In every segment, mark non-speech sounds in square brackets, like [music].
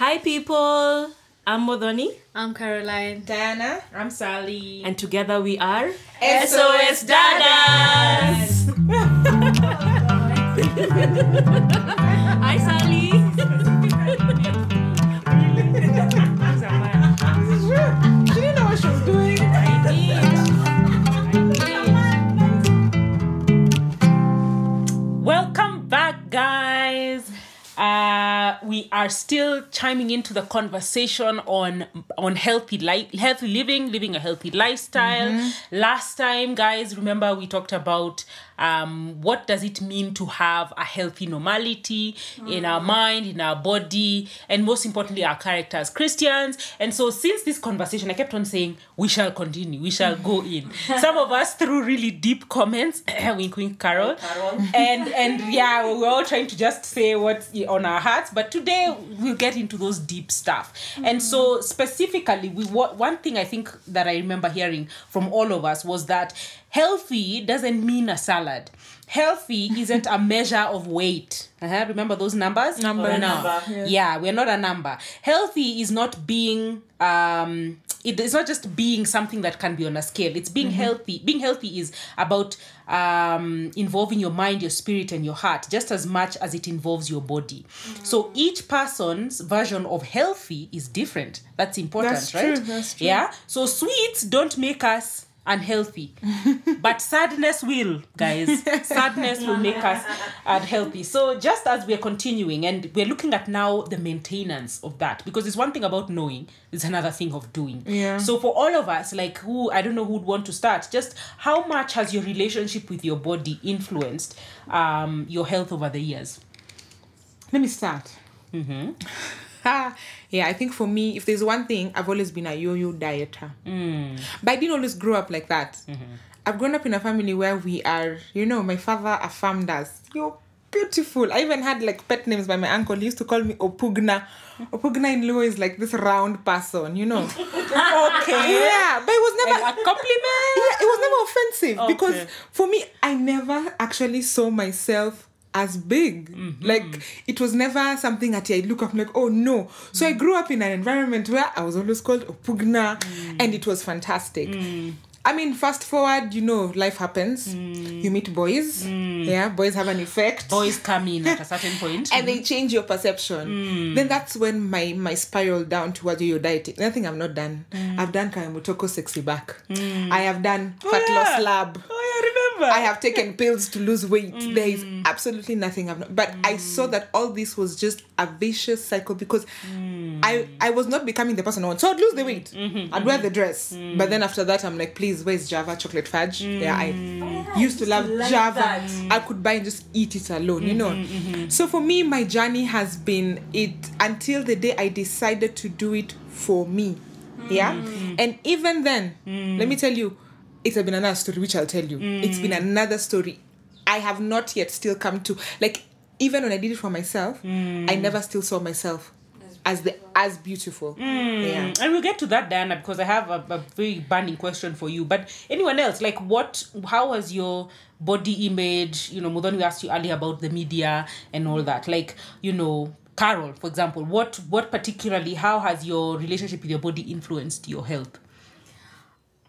Hi, people. I'm Modoni. I'm Caroline. Diana. I'm Sally. And together we are SOS Dadas. [laughs] are still chiming into the conversation on on healthy life, healthy living, living a healthy lifestyle. Mm-hmm. Last time, guys, remember we talked about um, what does it mean to have a healthy normality in our mind, in our body, and most importantly, our character as Christians. And so, since this conversation, I kept on saying we shall continue, we shall go in. [laughs] Some of us threw really deep comments, [clears throat] wink, wink, Carol, [laughs] and and yeah, we we're all trying to just say what's on our hearts. But today we'll get into those deep stuff. And so, specifically, we one thing I think that I remember hearing from all of us was that healthy doesn't mean a salad. Healthy isn't a measure of weight. Uh-huh. Remember those numbers? Number. No. Number, Yeah. yeah. we're not a number. Healthy is not being um it is not just being something that can be on a scale. It's being healthy. Being healthy is about um involving your mind, your spirit, and your heart just as much as it involves your body. So each person's version of healthy is different. That's important, That's right? true, that's true. Yeah. So sweets don't make us unhealthy but sadness will guys [laughs] sadness will make us unhealthy so just as we're continuing and we're looking at now the maintenance of that because it's one thing about knowing it's another thing of doing Yeah. so for all of us like who i don't know who'd want to start just how much has your relationship with your body influenced um your health over the years Let me start. Mm-hmm. [laughs] yeah, I think for me, if there's one thing, I've always been a yo-yo dieter. Mm. But I didn't always grow up like that. Mm-hmm. I've grown up in a family where we are, you know, my father affirmed us. You're beautiful. I even had like pet names by my uncle. He used to call me Opugna. [laughs] Opugna in Luo is like this round person, you know. [laughs] okay yeah, but it was never a compliment yeah, it was never offensive Okay. because for me, I never actually saw myself as big. Mm-hmm. Like it was never something that I look up like, oh no. So I grew up in an environment where I was always called Opugna Mm. and it was fantastic. I mean, fast forward, you know, life happens. You meet boys. Yeah, boys have an effect. Mm. boys come in at a [laughs] certain point And they change your perception. Then that's when my my spiral down towards your dieting. Nothing I've not done. I've done Kayamutoko sexy back. I have done fat yeah. loss lab. oh yeah remember I have taken [laughs] pills to lose weight. Mm. There is absolutely nothing I've not. But I saw mm. that all this was just a vicious cycle because mm. I I was not becoming the person I want. So I'd lose the weight. Mm-hmm, mm-hmm, I'd wear the dress. Mm-hmm. But then after that, I'm like, please, where's Java chocolate fudge? Yeah, I oh, used to love Java. I could buy and just eat it alone, you know. So for me, my journey has been it until the day I decided to do it for me. Yeah. And even then, let me tell you, it's been another story, which I'll tell you. It's been mm. another story. I have not yet still come to like even when I did it for myself, I mm. never still saw myself as the as beautiful. Mm. Yeah. and we'll get to that diana because i have a, a very burning question for you but anyone else like what how has your body image you know mudoni asked you earlier about the media and all that like you know carol for example what what particularly how has your relationship with your body influenced your health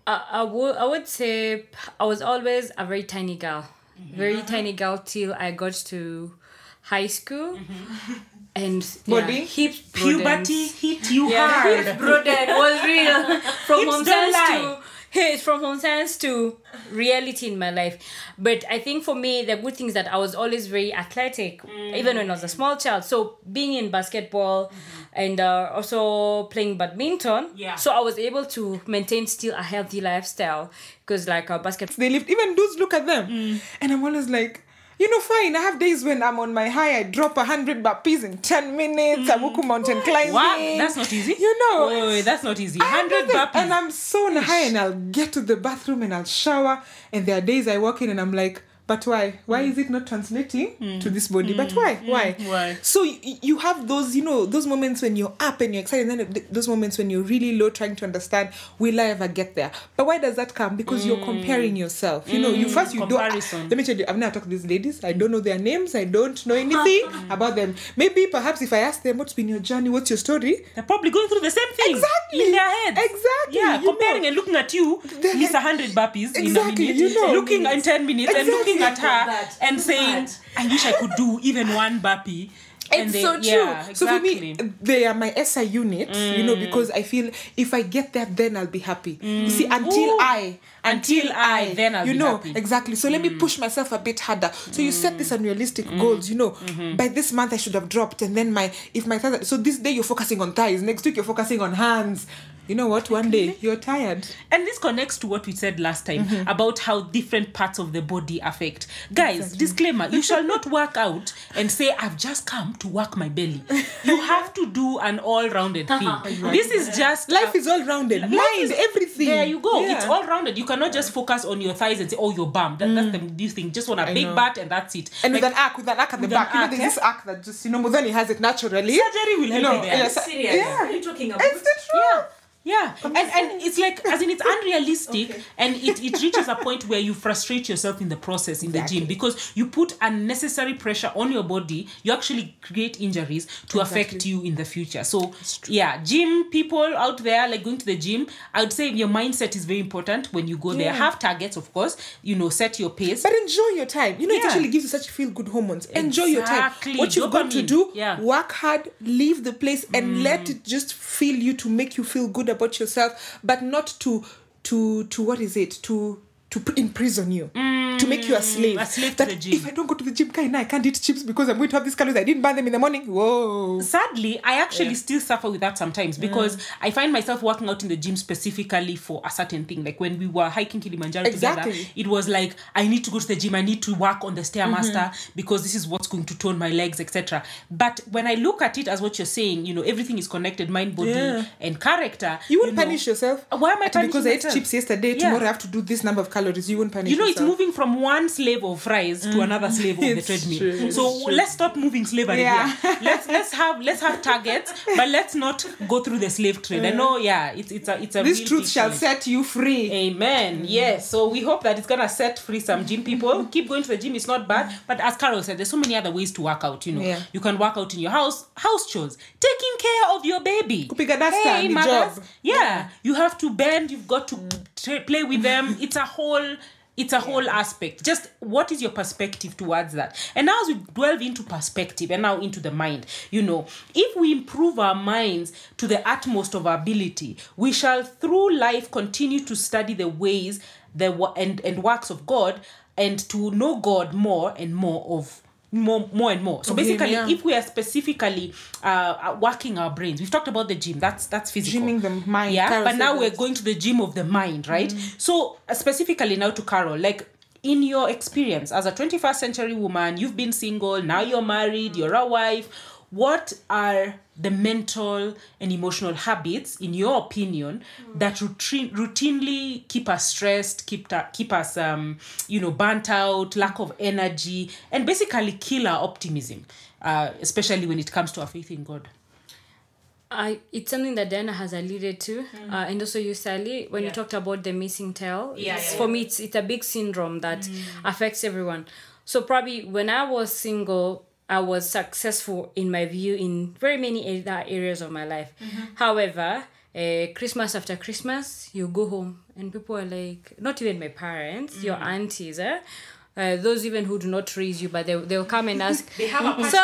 I, I would I would say I was always a very tiny girl, mm-hmm. very uh-huh. tiny girl till I got to high school, mm-hmm. and yeah, Body? hips puberty broadened. hit you Yeah, hard. hips broadened was real. [laughs] From Hips home don't science lie. to hey, [laughs] it's from home science to reality in my life. But I think for me, the good thing is that I was always very athletic, mm. even when I was a small child. So being in basketball mm-hmm. and uh, also playing badminton, Yeah. so I was able to maintain still a healthy lifestyle because like uh, a basketball. They lift even dudes look at them. Mm. And I'm always like, you know, fine. I have days when I'm on my high, I drop a hundred burpees in ten minutes. Amuku mm. mountain climbing. what that's not easy You know. wait, wait, wait, that's not easy 100 nothing. burpees And I'm so on high and I'll get to the bathroom and I'll shower. And there are days I walk in and I'm like, but why? Why mm. is it not translating mm. to this body? But mm. why? Why? Why? so you, you have those you know those moments when you're up and you're excited and then th- those moments when you're really low trying to understand will i ever get there? But why does that come? Because you're comparing yourself. You know you first you don't Comparison. let me tell you i've never talked to these ladies. I don't know their names. I don't know uh-huh. anything about them. Maybe perhaps if i ask them what's been your journey? What's your story? They're probably going through the same thing Exactly. in their heads. Exactly, Yeah, comparing know. and looking at you, miss like- a hundred burpees Exactly, in a minute, you know. looking in ten minutes and Exactly. Looking at her and saying. "I wish I could do even one burpee." And it's they- so true. yeah, So for me, they are my SI unit, you know, mm. because I feel if I get that, then I'll be happy. You mm. see, until Ooh. I, Until I, then I'll you know, happy. exactly. So let me mm. push myself a bit harder. So you set these unrealistic goals, you know, mm-hmm. by this month I should have dropped, and then my, if my thighs, so this day you're focusing on thighs, next week you're focusing on hands. You know what? One day you're tired. And this connects to what we said last time Mm-hmm. about how different parts of the body affect. Guys, disclaimer you shall not [laughs] work out and say, I've just come to work my belly. You have to do an all rounded thing. this is just Life a- is all rounded. Life Mind, is- everything. There you go. Yeah. It's all rounded. You cannot just focus on your thighs and say, "Oh, you're bummed." That, That's the new thing. Just want a big know. butt and that's it. And Like, with an arc, with an arc at the with an back. You know, there's eh? this arc that just, you know, Mudhani has it naturally. surgery will help You know, you there. yes, Serious. Yeah. What are you talking about? It's the truth. Yeah. Yeah, and and it's like as in it's unrealistic, [laughs] and it, it reaches a point where you frustrate yourself in the process in the gym because you put unnecessary pressure on your body. You actually create injuries to affect you in the future. So yeah, gym people out there like going to the gym, I would say your mindset is very important when you go there. Have targets, of course. You know, set your pace. But enjoy your time. You know, it actually gives you such feel good hormones. Enjoy your time. What you've got to do, Yeah. Mm. work hard, leave the place, and let it just feel you to make you feel good about yourself, but not to to to what is it? To to imprison you. To make you a slave. Mm, a slave to the gym. If I don't go to the gym, Kai, now I can't eat chips because I'm going to have these calories. I didn't burn them in the morning. Whoa. sadly i actually still suffer with that sometimes because i find myself working out in the gym specifically for a certain thing like when we were hiking kilimanjaro Exactly. together it was like i need to go to the gym i need to work on the stairmaster Mm-hmm. because this is what's going to tone my legs etc but when i look at it as what you're saying you know everything is connected mind body Yeah. and character You won't know, punish yourself. Why am I That Because punishing I ate myself? chips yesterday, Yeah. tomorrow I have to do this number of calories. You won't punish you know it's moving from one slave of fries to mm. another slave of the treadmill true, so true. let's stop moving slavery Yeah. here let's let's have let's have targets but let's not go through the slave trade i mm. know yeah it's it's a it's a This truth shall set you free. Amen. Mm. Yes. So we hope that it's gonna set free some gym people. Keep going to the gym. It's not bad. But as Carol said, there's so many other ways to work out. You know, Yeah. you can work out in your house, house chores, taking care of your baby. Hey, mothers. job. Yeah. You have to bend. You've got to tra- play with them. It's a whole. It's a whole aspect. Just what is your perspective towards that? And now as we delve into perspective and now into the mind, you know, if we improve our minds to the utmost of our ability, we shall through life continue to study the ways the and, and works of God and to know God more and more of more more and more. So him, basically yeah. if we are specifically uh, uh, working our brains we've talked about the gym. That's that's physical. Gymming the mind. yeah but now we're going to the gym of the mind right? So uh, specifically now to carol like in your experience as a 21st century woman you've been single now you're married you're a wife what are the mental and emotional habits in your opinion that routine, routinely keep us stressed keep ta- keep us um you know burnt out lack of energy and basically kill our optimism uh, especially when it comes to our faith in god I it's something that Diana has alluded to, uh, and also you, Sally, when you talked about the missing tile. Yeah, yeah, for yeah. me, it's it's a big syndrome that affects everyone. So probably when I was single, I was successful in my view in very many other areas of my life. However, uh, Christmas after Christmas, you go home and people are like, not even my parents, your aunties, eh? Uh, those even who do not raise you, but they they'll come and ask. [laughs] They have a so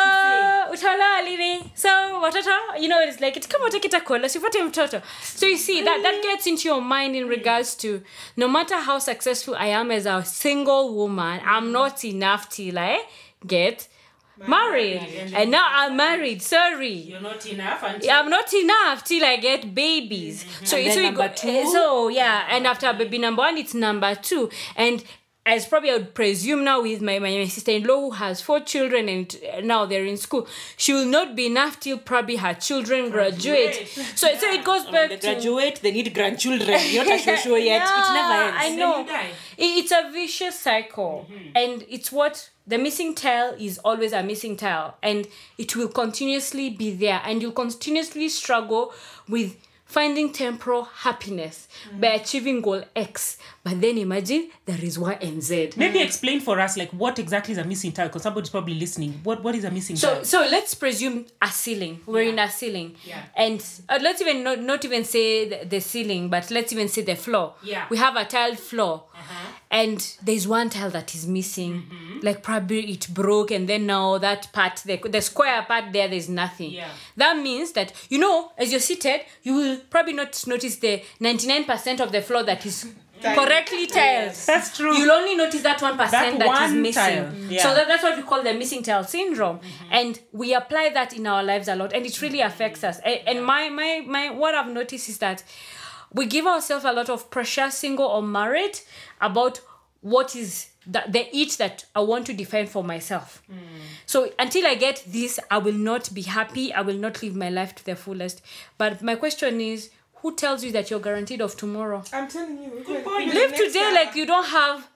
utala lini so watoto you know it's like kama utakitakola sipate mtoto so you see that that gets into your mind in regards to no matter how successful i am as a single woman i'm not enough till i get married and now i'm married sorry you're not enough and I'm not enough till I get babies. Mm-hmm. So And so we go, number two? So yeah, and after baby number one, it's number two, and as probably I would presume now with my, my, sister-in-law who has four children and now they're in school, she will not be enough till probably her children graduate. So, so it goes back they to graduate, they need grandchildren. You're not sure, sure yet. it [laughs] never ends. I know. you It's a vicious cycle, mm-hmm. and it's what the missing tile is always a missing tile, and it will continuously be there, and you'll continuously struggle with finding temporal happiness by achieving goal X. But then imagine there is Y and Z. Maybe explain for us like what exactly is a missing tile because somebody's probably listening. What what is a missing So tile? so let's presume a ceiling. We're in a ceiling. Yeah. And uh, let's even not, not even say the, the ceiling, but let's even say the floor. Yeah. We have a tiled floor. Uh-huh. And there's one tile that is missing. Mm-hmm. Like probably it broke and then now that part the, the square part there there's nothing. Yeah. That means that you know as you're seated, you will probably not notice the 99% of the floor that is [laughs] correctly tiled. That's true. You'll only notice that one percent That that is one missing. tile, yeah. So that, that's what we call the missing tile syndrome, mm-hmm. and we apply that in our lives a lot, and it really affects us. And, and my my my what I've noticed is that we give ourselves a lot of pressure, single or married, about what is the, the it that I want to define for myself. Hmm. So until I get this, I will not be happy. I will not live my life to the fullest. But my question is, who tells you that you're guaranteed of tomorrow? I'm telling you. Good live today like you don't have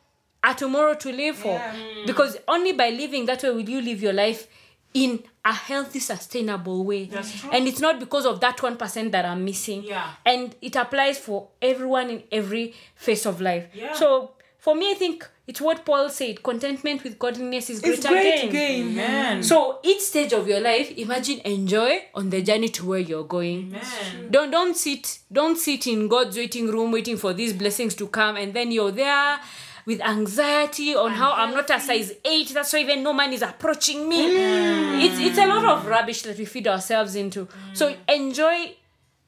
a tomorrow to live for hmm. because only by living that way will you live your life in a healthy sustainable way That's true. and it's not because of that 1% that i'm missing Yeah. and it applies for everyone in every phase of life Yeah. so for me i think it's what paul said contentment with godliness is It's greater great gain. Mm-hmm. Man. so each stage of your life imagine enjoy on the journey to where you're going. Man. don't don't sit don't sit in god's waiting room waiting for these blessings to come and then you're there with anxiety on how i'm not a size 8 that's why even no man is approaching me. Mm. It's it's a lot of rubbish that we feed ourselves into. So mm. enjoy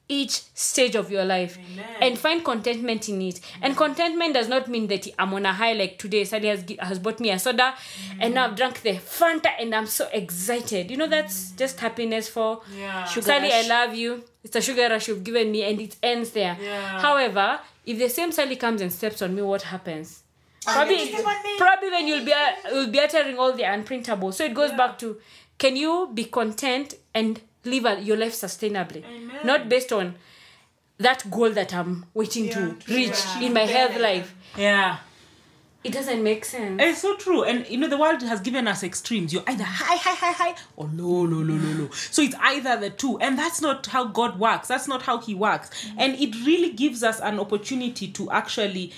each stage of your life and find contentment in it and contentment does not mean that i'm on a high like today sally has, has bought me a soda and now i've drunk the fanta and i'm so excited you know that's just happiness for Yeah. Sally, I love you. It's a sugar rush you've given me, and it ends there. Yeah. However, if the same Sally comes and steps on me, what happens? Probably, probably when you'll be uh, you'll be uttering all the unprintable. So it goes back to, can you be content and live a, your life sustainably, not based on that goal that I'm waiting to reach in my health life. Yeah. It doesn't make sense. It's so true. And you know, the world has given us extremes. You're either high, high, high, high, or low, low, low, low, low. So it's either the two. And that's not how God works. That's not how He works. Mm. And it really gives us an opportunity to actually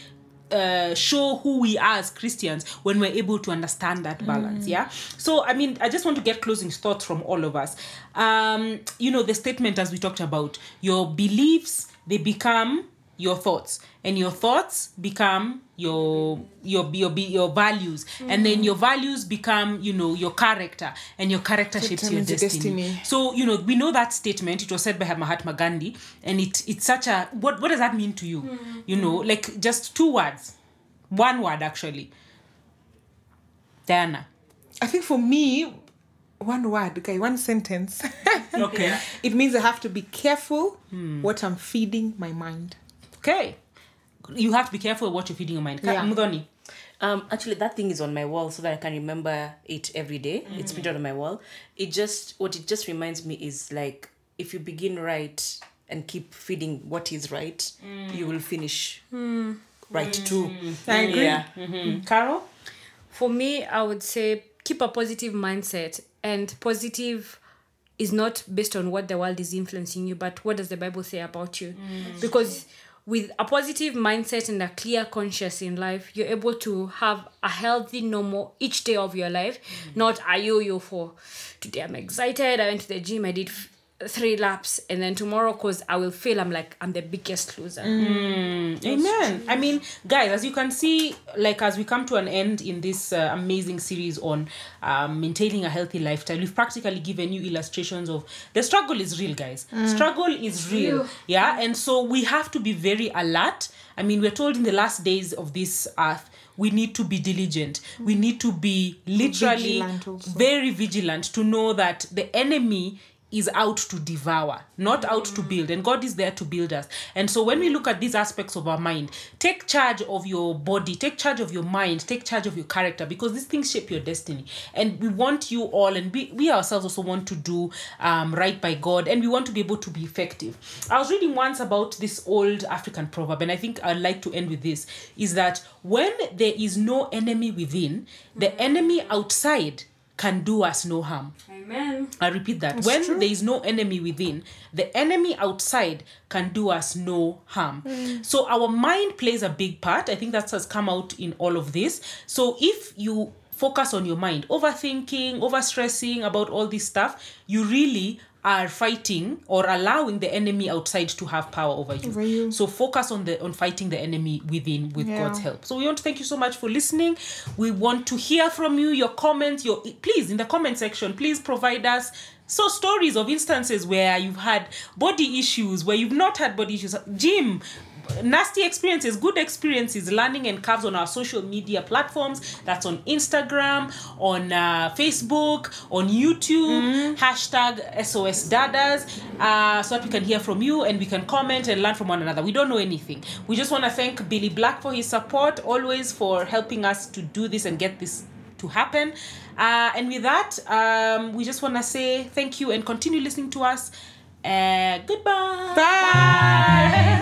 uh, show who we are as Christians when we're able to understand that balance. Yeah. So I mean, I just want to get closing thoughts from all of us. Um, you know, the statement as we talked about, your beliefs they become your thoughts, and your thoughts become your your your your values, and then your values become you know your character, and your character shapes your your destiny. destiny. So you know we know that statement. It was said by Mahatma Gandhi, and it it's such a what what does that mean to you? You know, like just two words, one word actually. Diana. I think for me, one word, okay, one sentence. Okay. [laughs] it means I have to be careful Hmm. what I'm feeding my mind. Okay. You have to be careful what you're feeding your mind. Yeah. Mudhoni. Um, actually, that thing is on my wall so that I can remember it every day. It's mm. printed on my wall. It just what it just reminds me is like if you begin right and keep feeding what is right, mm. you will finish hmm. right mm. too. I agree. Yeah. Mm, Carol? For me, I would say keep a positive mindset. And positive is not based on what the world is influencing you, but what does the Bible say about you? Because with a positive mindset and a clear conscience in life, you're able to have a healthy, normal each day of your life, mm. not a yo yo for today I'm excited, I went to the gym, I did f- three laps, and then tomorrow, because I will feel I'm like, I'm the biggest loser. Amen. I mean, guys, as you can see, like as we come to an end in this uh, amazing series on um, maintaining a healthy lifestyle, we've practically given you illustrations of the struggle is real, guys. Struggle is real. Yeah. And so we have to be very alert. I mean, we're told in the last days of this earth, we need to be diligent. We need to be literally Vigilant very vigilant to know that the enemy is out to devour, not out to build. And God is there to build us. And so when we look at these aspects of our mind, take charge of your body, take charge of your mind, take charge of your character, because these things shape your destiny. And we want you all, and we, we ourselves also want to do um, right by God, and we want to be able to be effective. I was reading once about this old African proverb, and I think I'd like to end with this is that when there is no enemy within, the enemy outside can do us no harm. Amen. I repeat that. when there is no enemy within, the enemy outside can do us no harm. Mm. So our mind plays a big part. I think that has come out in all of this. So if you focus on your mind, overthinking, overstressing about all this stuff, you really are fighting or allowing the enemy outside to have power over you. Over you. So focus on the on fighting the enemy within with Yeah. God's help. So we want to thank you so much for listening. We want to hear from you, your comments, your please in the comment section, please provide us so stories of instances where you've had body issues, where you've not had body issues. gym, nasty experiences, good experiences, learning and curves on our social media platforms. That's on Instagram, on uh, Facebook, on YouTube, hashtag SOS Dadas, uh, so that we can hear from you and we can comment and learn from one another. We don't know anything. We just want to thank Billy Black for his support, always for helping us to do this and get this to happen. Uh, and with that, um, we just want to say thank you and continue listening to us. Uh, goodbye. Bye.